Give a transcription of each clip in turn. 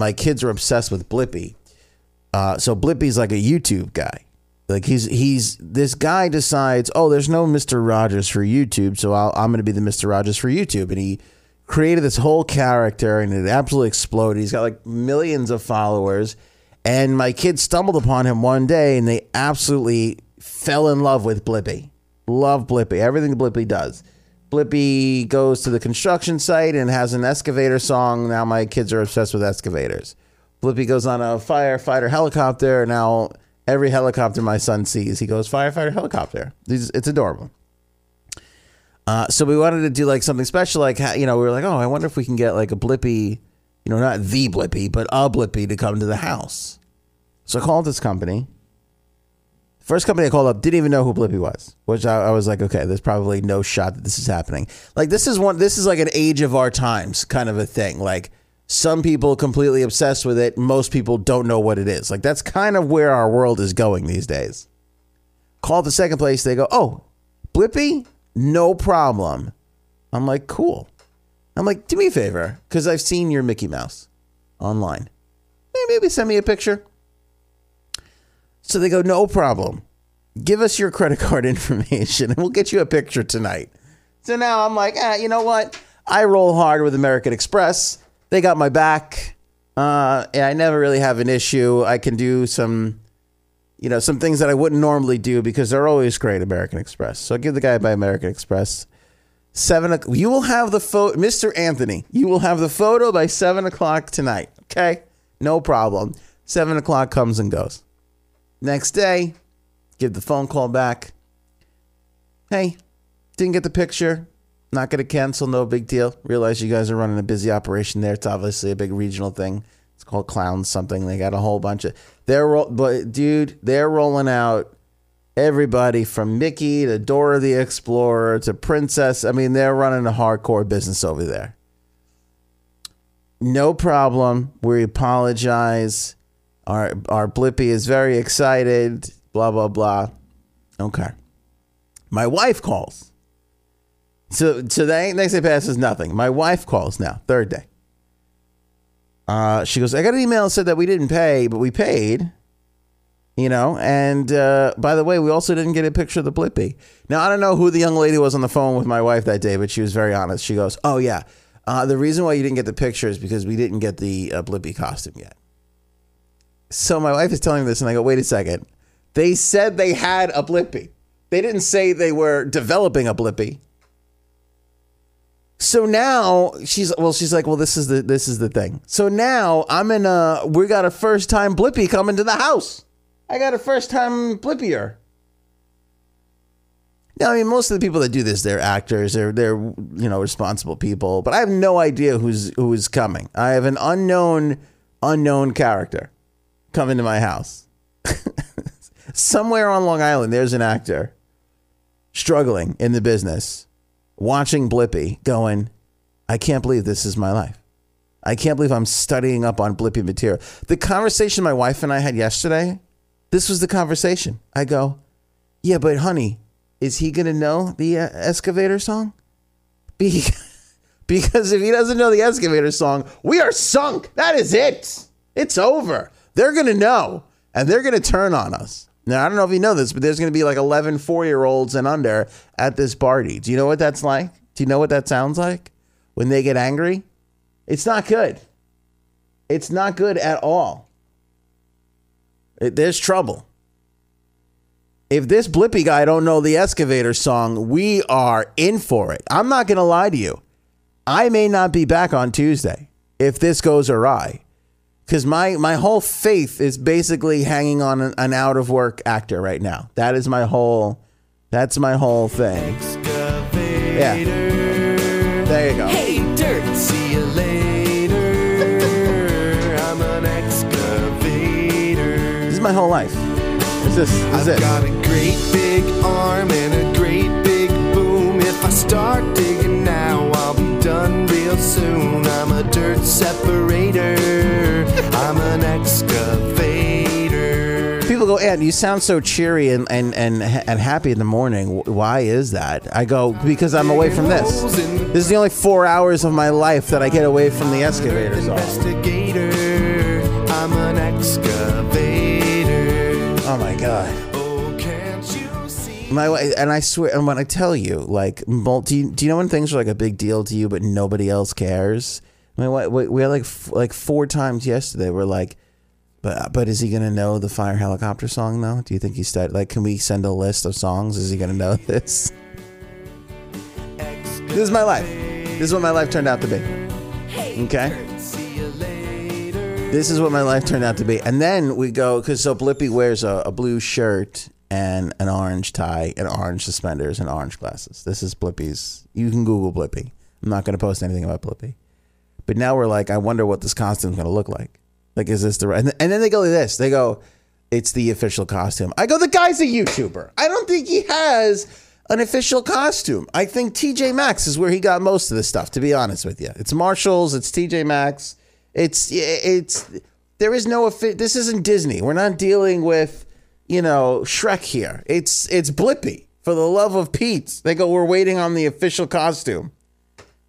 my kids are obsessed with Blippy. Uh, so Blippy's like a YouTube guy. Like he's he's this guy decides, oh, there's no Mister Rogers for YouTube, so I'll, I'm going to be the Mister Rogers for YouTube, and he created this whole character, and it absolutely exploded. He's got like millions of followers, and my kids stumbled upon him one day, and they absolutely fell in love with Blippy. Love Blippy. Everything Blippy does. Blippy goes to the construction site and has an excavator song. Now my kids are obsessed with excavators. Blippy goes on a firefighter helicopter. Now every helicopter my son sees, he goes firefighter helicopter. It's, adorable. Uh, so we wanted to do like something special, like you know, we were like, oh, I wonder if we can get like a Blippy, you know, not the Blippy, but a Blippy to come to the house. So I called this company. First company I called up didn't even know who Blippy was, which I, I was like, okay, there's probably no shot that this is happening. Like this is one, this is like an age of our times kind of a thing. Like some people completely obsessed with it, most people don't know what it is. Like that's kind of where our world is going these days. Call the second place, they go, oh, Blippy, no problem. I'm like, cool. I'm like, do me a favor, because I've seen your Mickey Mouse online. Maybe send me a picture. So they go, no problem. Give us your credit card information and we'll get you a picture tonight. So now I'm like, ah, you know what? I roll hard with American Express. They got my back. Uh, and I never really have an issue. I can do some, you know, some things that I wouldn't normally do because they're always great, American Express. So I give the guy by American Express seven. You will have the photo, Mr. Anthony. You will have the photo by seven o'clock tonight. Okay, no problem. Seven o'clock comes and goes. Next day, give the phone call back. Hey, didn't get the picture. Not going to cancel. No big deal. Realize you guys are running a busy operation there. It's obviously a big regional thing. It's called Clowns something. They got a whole bunch of. They're ro- but dude, they're rolling out everybody from Mickey to Dora the Explorer to Princess. I mean, they're running a hardcore business over there. No problem. We apologize. Our our Blippy is very excited. Blah blah blah. Okay. My wife calls. So today, next day passes nothing. My wife calls now, third day. Uh, she goes, I got an email that said that we didn't pay, but we paid. You know, and uh, by the way, we also didn't get a picture of the Blippy. Now I don't know who the young lady was on the phone with my wife that day, but she was very honest. She goes, "Oh yeah, uh, the reason why you didn't get the picture is because we didn't get the uh, Blippy costume yet." So my wife is telling me this, and I go, "Wait a second. They said they had a Blippy. They didn't say they were developing a Blippy." So now she's well, she's like, well, this is the this is the thing. So now I'm in a we got a first time Blippy coming to the house. I got a first time Blippier. Now, I mean, most of the people that do this, they're actors, they're they're you know responsible people, but I have no idea who's who is coming. I have an unknown unknown character coming to my house. Somewhere on Long Island, there's an actor struggling in the business, watching Blippy, going, I can't believe this is my life. I can't believe I'm studying up on Blippy material. The conversation my wife and I had yesterday, this was the conversation. I go, yeah, but honey, is he going to know the uh, excavator song? Be- because if he doesn't know the excavator song, we are sunk. That is it. It's over. They're going to know and they're going to turn on us. Now, I don't know if you know this, but there's going to be like 11 four year olds and under at this party. Do you know what that's like? Do you know what that sounds like when they get angry? It's not good. It's not good at all. It- there's trouble. If this Blippy guy don't know the excavator song, we are in for it. I'm not going to lie to you. I may not be back on Tuesday if this goes awry. Because my, my whole faith is basically hanging on an, an out of work actor right now. That is my whole that's my whole thing. Yeah. There you go. Hey, dirt. See you later. I'm an excavator. This is my whole life. This is this is I've it. got a great big arm and a great big boom. If I start digging now, I'll be done real soon. I'm a dirt separator. I'm an excavator. People go, Ed, you sound so cheery and, and, and, and happy in the morning. Why is that? I go, because I'm away from this. This is the only four hours of my life that I get away from the excavator. I'm an excavator. Oh my God oh, my and i swear and when i tell you like multi do you know when things are like a big deal to you but nobody else cares I mean, we we had like like four times yesterday. We're like, but but is he gonna know the fire helicopter song though? Do you think he started? Like, can we send a list of songs? Is he gonna know this? This is my life. This is what my life turned out to be. Okay. This is what my life turned out to be. And then we go because so Blippy wears a, a blue shirt and an orange tie and orange suspenders and orange glasses. This is Blippy's. You can Google Blippy. I'm not going to post anything about Blippy. But now we're like, I wonder what this costume's going to look like. Like, is this the right? And, then they go like this. They go, it's the official costume. I go, the guy's a YouTuber. I don't think he has an official costume. I think TJ Maxx is where he got most of this stuff. To be honest with you, it's Marshalls. It's TJ Maxx. It's it's there is no this isn't Disney. We're not dealing with you know Shrek here. It's it's Blippy. For the love of Pete, they go. We're waiting on the official costume.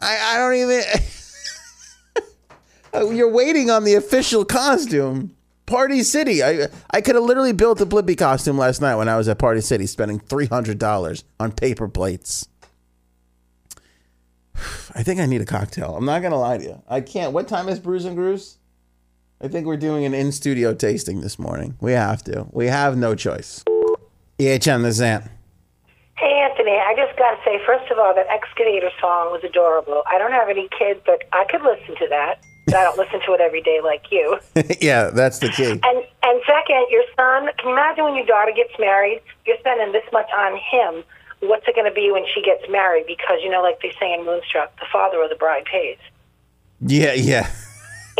I I don't even. Uh, you're waiting on the official costume. Party City. I I could have literally built a Blippy costume last night when I was at Party City, spending three hundred dollars on paper plates. I think I need a cocktail. I'm not gonna lie to you. I can't. What time is Brews and Brews? I think we're doing an in studio tasting this morning. We have to. We have no choice. EHM, this is Ant. Hey, Anthony, I just got to say, first of all, that excavator song was adorable. I don't have any kids, but I could listen to that. I don't listen to it every day like you. yeah, that's the key. And and second, your son, can you imagine when your daughter gets married? You're spending this much on him. What's it going to be when she gets married? Because, you know, like they say in Moonstruck, the father of the bride pays. Yeah, yeah.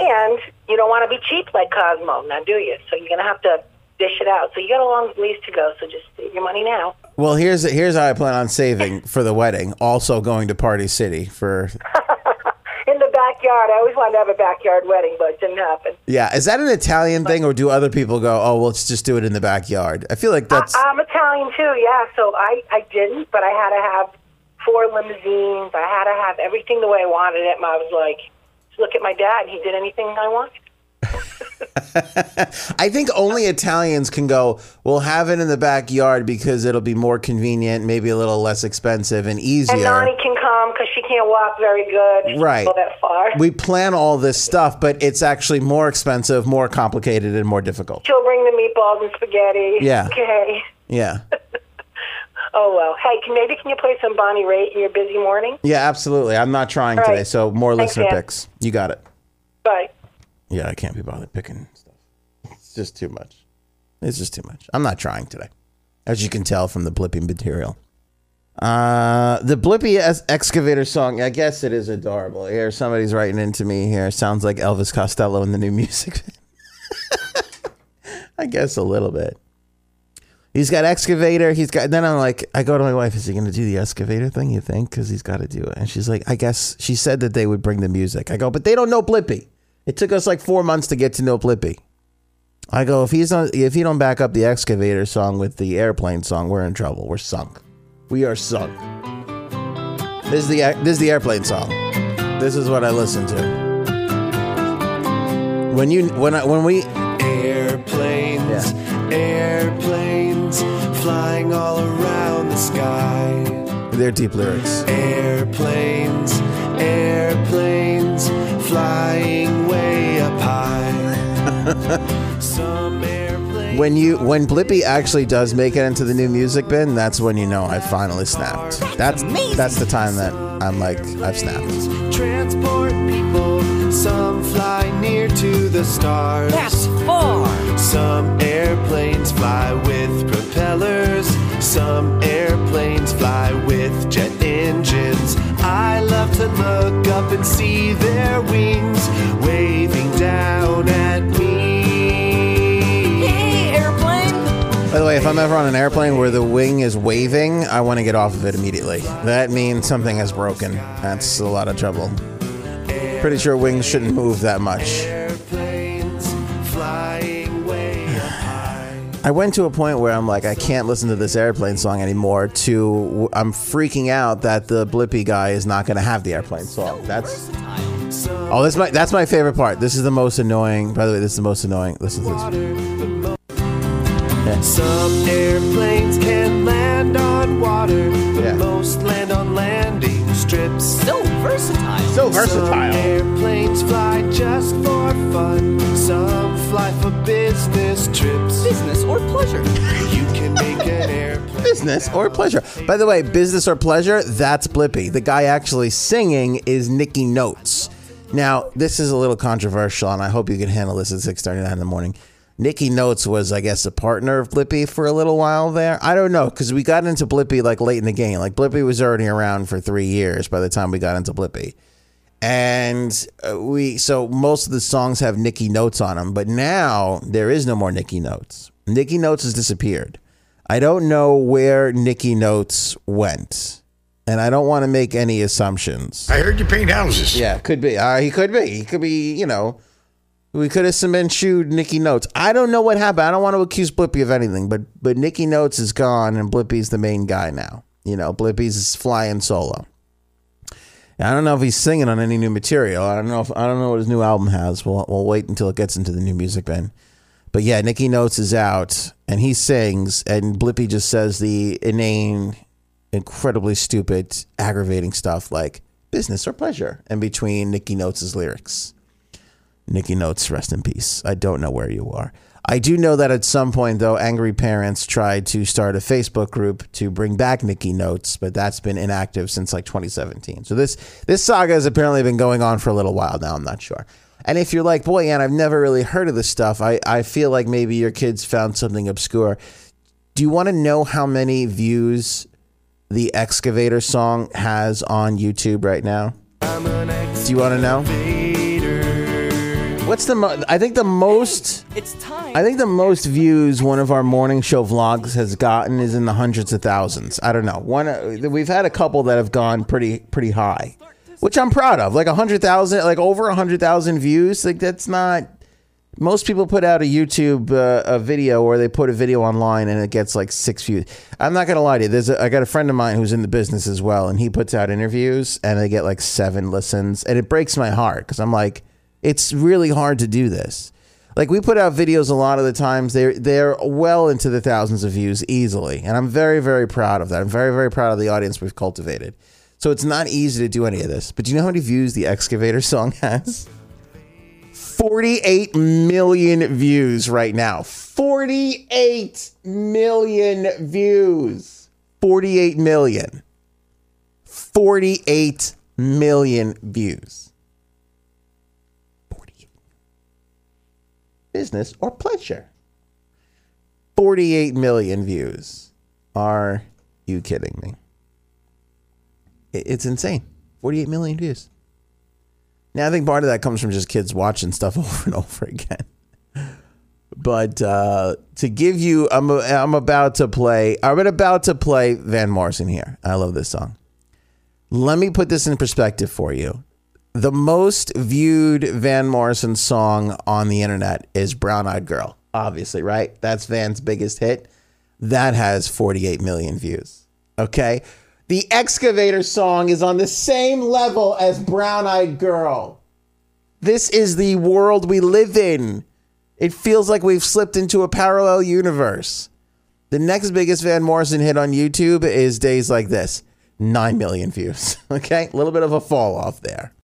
And you don't want to be cheap like Cosmo, now do you? So you're going to have to dish it out. So you got a long ways to go, so just save your money now. Well, here's here's how I plan on saving for the wedding. Also going to Party City for backyard. I always wanted to have a backyard wedding, but it didn't happen. yeah. Is that an Italian thing, or do other people go, oh, well, let's just do it in the backyard? I feel like that's I'm Italian too, yeah. So I, I didn't, but I had to have four limousines. I had to have everything the way I wanted it. And I was like, look at my dad. He did anything I wanted. I think only Italians can go, we'll have it in the backyard because it'll be more convenient, maybe a little less expensive and easier. And Nani can she can't walk very good. Right. Go that far. we plan all this stuff, but it's actually more expensive, more complicated, and more difficult. She'll bring the meatballs and spaghetti. Yeah. Okay. Yeah. Oh well. Hey, can, maybe can you play some Bonnie Raitt in your busy morning? Yeah, absolutely. I'm not trying right. today, so more Thanks, listener Dan. picks. You got it. Bye. Yeah, I can't be bothered picking stuff. It's just too much. It's just too much. I'm not trying today, as you can tell from the blipping material. Uh, the Blippy es- excavator song. I guess it is adorable. Here, somebody's writing into me. Here, sounds like Elvis Costello in the new music. I guess a little bit. He's got excavator. He's got. Then I'm like, I go to my wife. Is he going to do the excavator thing? You think? Because he's got to do it. And she's like, I guess she said that they would bring the music. I go, but they don't know Blippy. It took us like four months to get to know Blippy. I go, if he's not, if he don't back up the excavator song with the airplane song, we're in trouble. We're sunk. We are sunk. This is the this is the airplane song. This is what I listen to. When you when I when we Airplanes, airplanes, flying all around the sky. they're deep lyrics. Airplanes, airplanes, flying way up high. Some airplanes. When you when Blippy actually does make it into the new music bin, that's when you know I finally snapped. That's that's the time that I'm like I've snapped. transport people. Some fly near to the stars. That's far. Some airplanes fly with propellers. Some airplanes fly with jet engines. I love to look up and see their wings waving down By the way, if I'm ever on an airplane where the wing is waving, I want to get off of it immediately. That means something has broken. That's a lot of trouble. Pretty sure wings shouldn't move that much. I went to a point where I'm like, I can't listen to this airplane song anymore. To I'm freaking out that the Blippy guy is not going to have the airplane song. That's oh, that's my that's my favorite part. This is the most annoying. By the way, this is the most annoying. Listen to this. Some airplanes can land on water, but Yeah. most land on landing strips. So versatile. So versatile. Some airplanes fly just for fun. Some fly for business trips. Business or pleasure. You can make an airplane. business or pleasure. By the way, business or pleasure, that's Blippy. The guy actually singing is Nicky Notes. Now, this is a little controversial, and I hope you can handle this at 6.39 in the morning. Nicky Notes was, I guess, a partner of Blippy for a little while there. I don't know, because we got into Blippy like late in the game. Like, Blippy was already around for three years by the time we got into Blippy. And uh, we, so most of the songs have Nicky Notes on them, but now there is no more Nicky Notes. Nicky Notes has disappeared. I don't know where Nicky Notes went, and I don't want to make any assumptions. I heard you paint houses. Yeah, could be. Uh, he could be. He could be. You know, we could have cement shoed Nicky Notes. I don't know what happened. I don't want to accuse Blippy of anything, but but Nicky Notes is gone, and Blippy's the main guy now. You know, Blippy's flying solo. I don't know if he's singing on any new material. I don't know if I don't know what his new album has. We'll we'll wait until it gets into the new music bin. But yeah, Nicky Notes is out and he sings, and Blippy just says the inane, incredibly stupid, aggravating stuff like business or pleasure in between Nicky Notes' lyrics. Nicky Notes, rest in peace. I don't know where you are. I do know that at some point, though, angry parents tried to start a Facebook group to bring back Nicky Notes, but that's been inactive since like 2017. So this this saga has apparently been going on for a little while now. I'm not sure. And if you're like, boy, Ann, I've never really heard of this stuff, I, I feel like maybe your kids found something obscure. Do you want to know how many views the Excavator song has on YouTube right now? Do you want to know? What's the mo- I think the most It's time. I think the most views one of our morning show vlogs has gotten is in the hundreds of thousands. I don't know. One uh, we've had a couple that have gone pretty pretty high, which I'm proud of. Like a hundred thousand, like over a hundred thousand views. Like that's not. Most people put out a YouTube uh, a video or they put a video online and it gets like six views. I'm not gonna lie to you. There's a, I got a friend of mine who's in the business as well, and he puts out interviews and they get like seven listens, and it breaks my heart because I'm like, it's really hard to do this. Like we put out videos a lot of the times they're they're well into the thousands of views easily, and I'm very very proud of that. I'm very very proud of the audience we've cultivated. So it's not easy to do any of this. But do you know how many views the Excavator song has? 48 million views right now. 48 million views. 48 million. 48 million views. 48 business or pleasure. 48 million views. Are you kidding me? It's insane. 48 million views. Now, I think part of that comes from just kids watching stuff over and over again. But uh, to give you, I'm, I'm about to play, I'm about to play Van Morrison here. I love this song. Let me put this in perspective for you the most viewed Van Morrison song on the internet is Brown Eyed Girl. Obviously, right? That's Van's biggest hit. That has 48 million views. Okay. The Excavator song is on the same level as Brown Eyed Girl. This is the world we live in. It feels like we've slipped into a parallel universe. The next biggest Van Morrison hit on YouTube is Days Like This 9 million views. Okay. A little bit of a fall off there.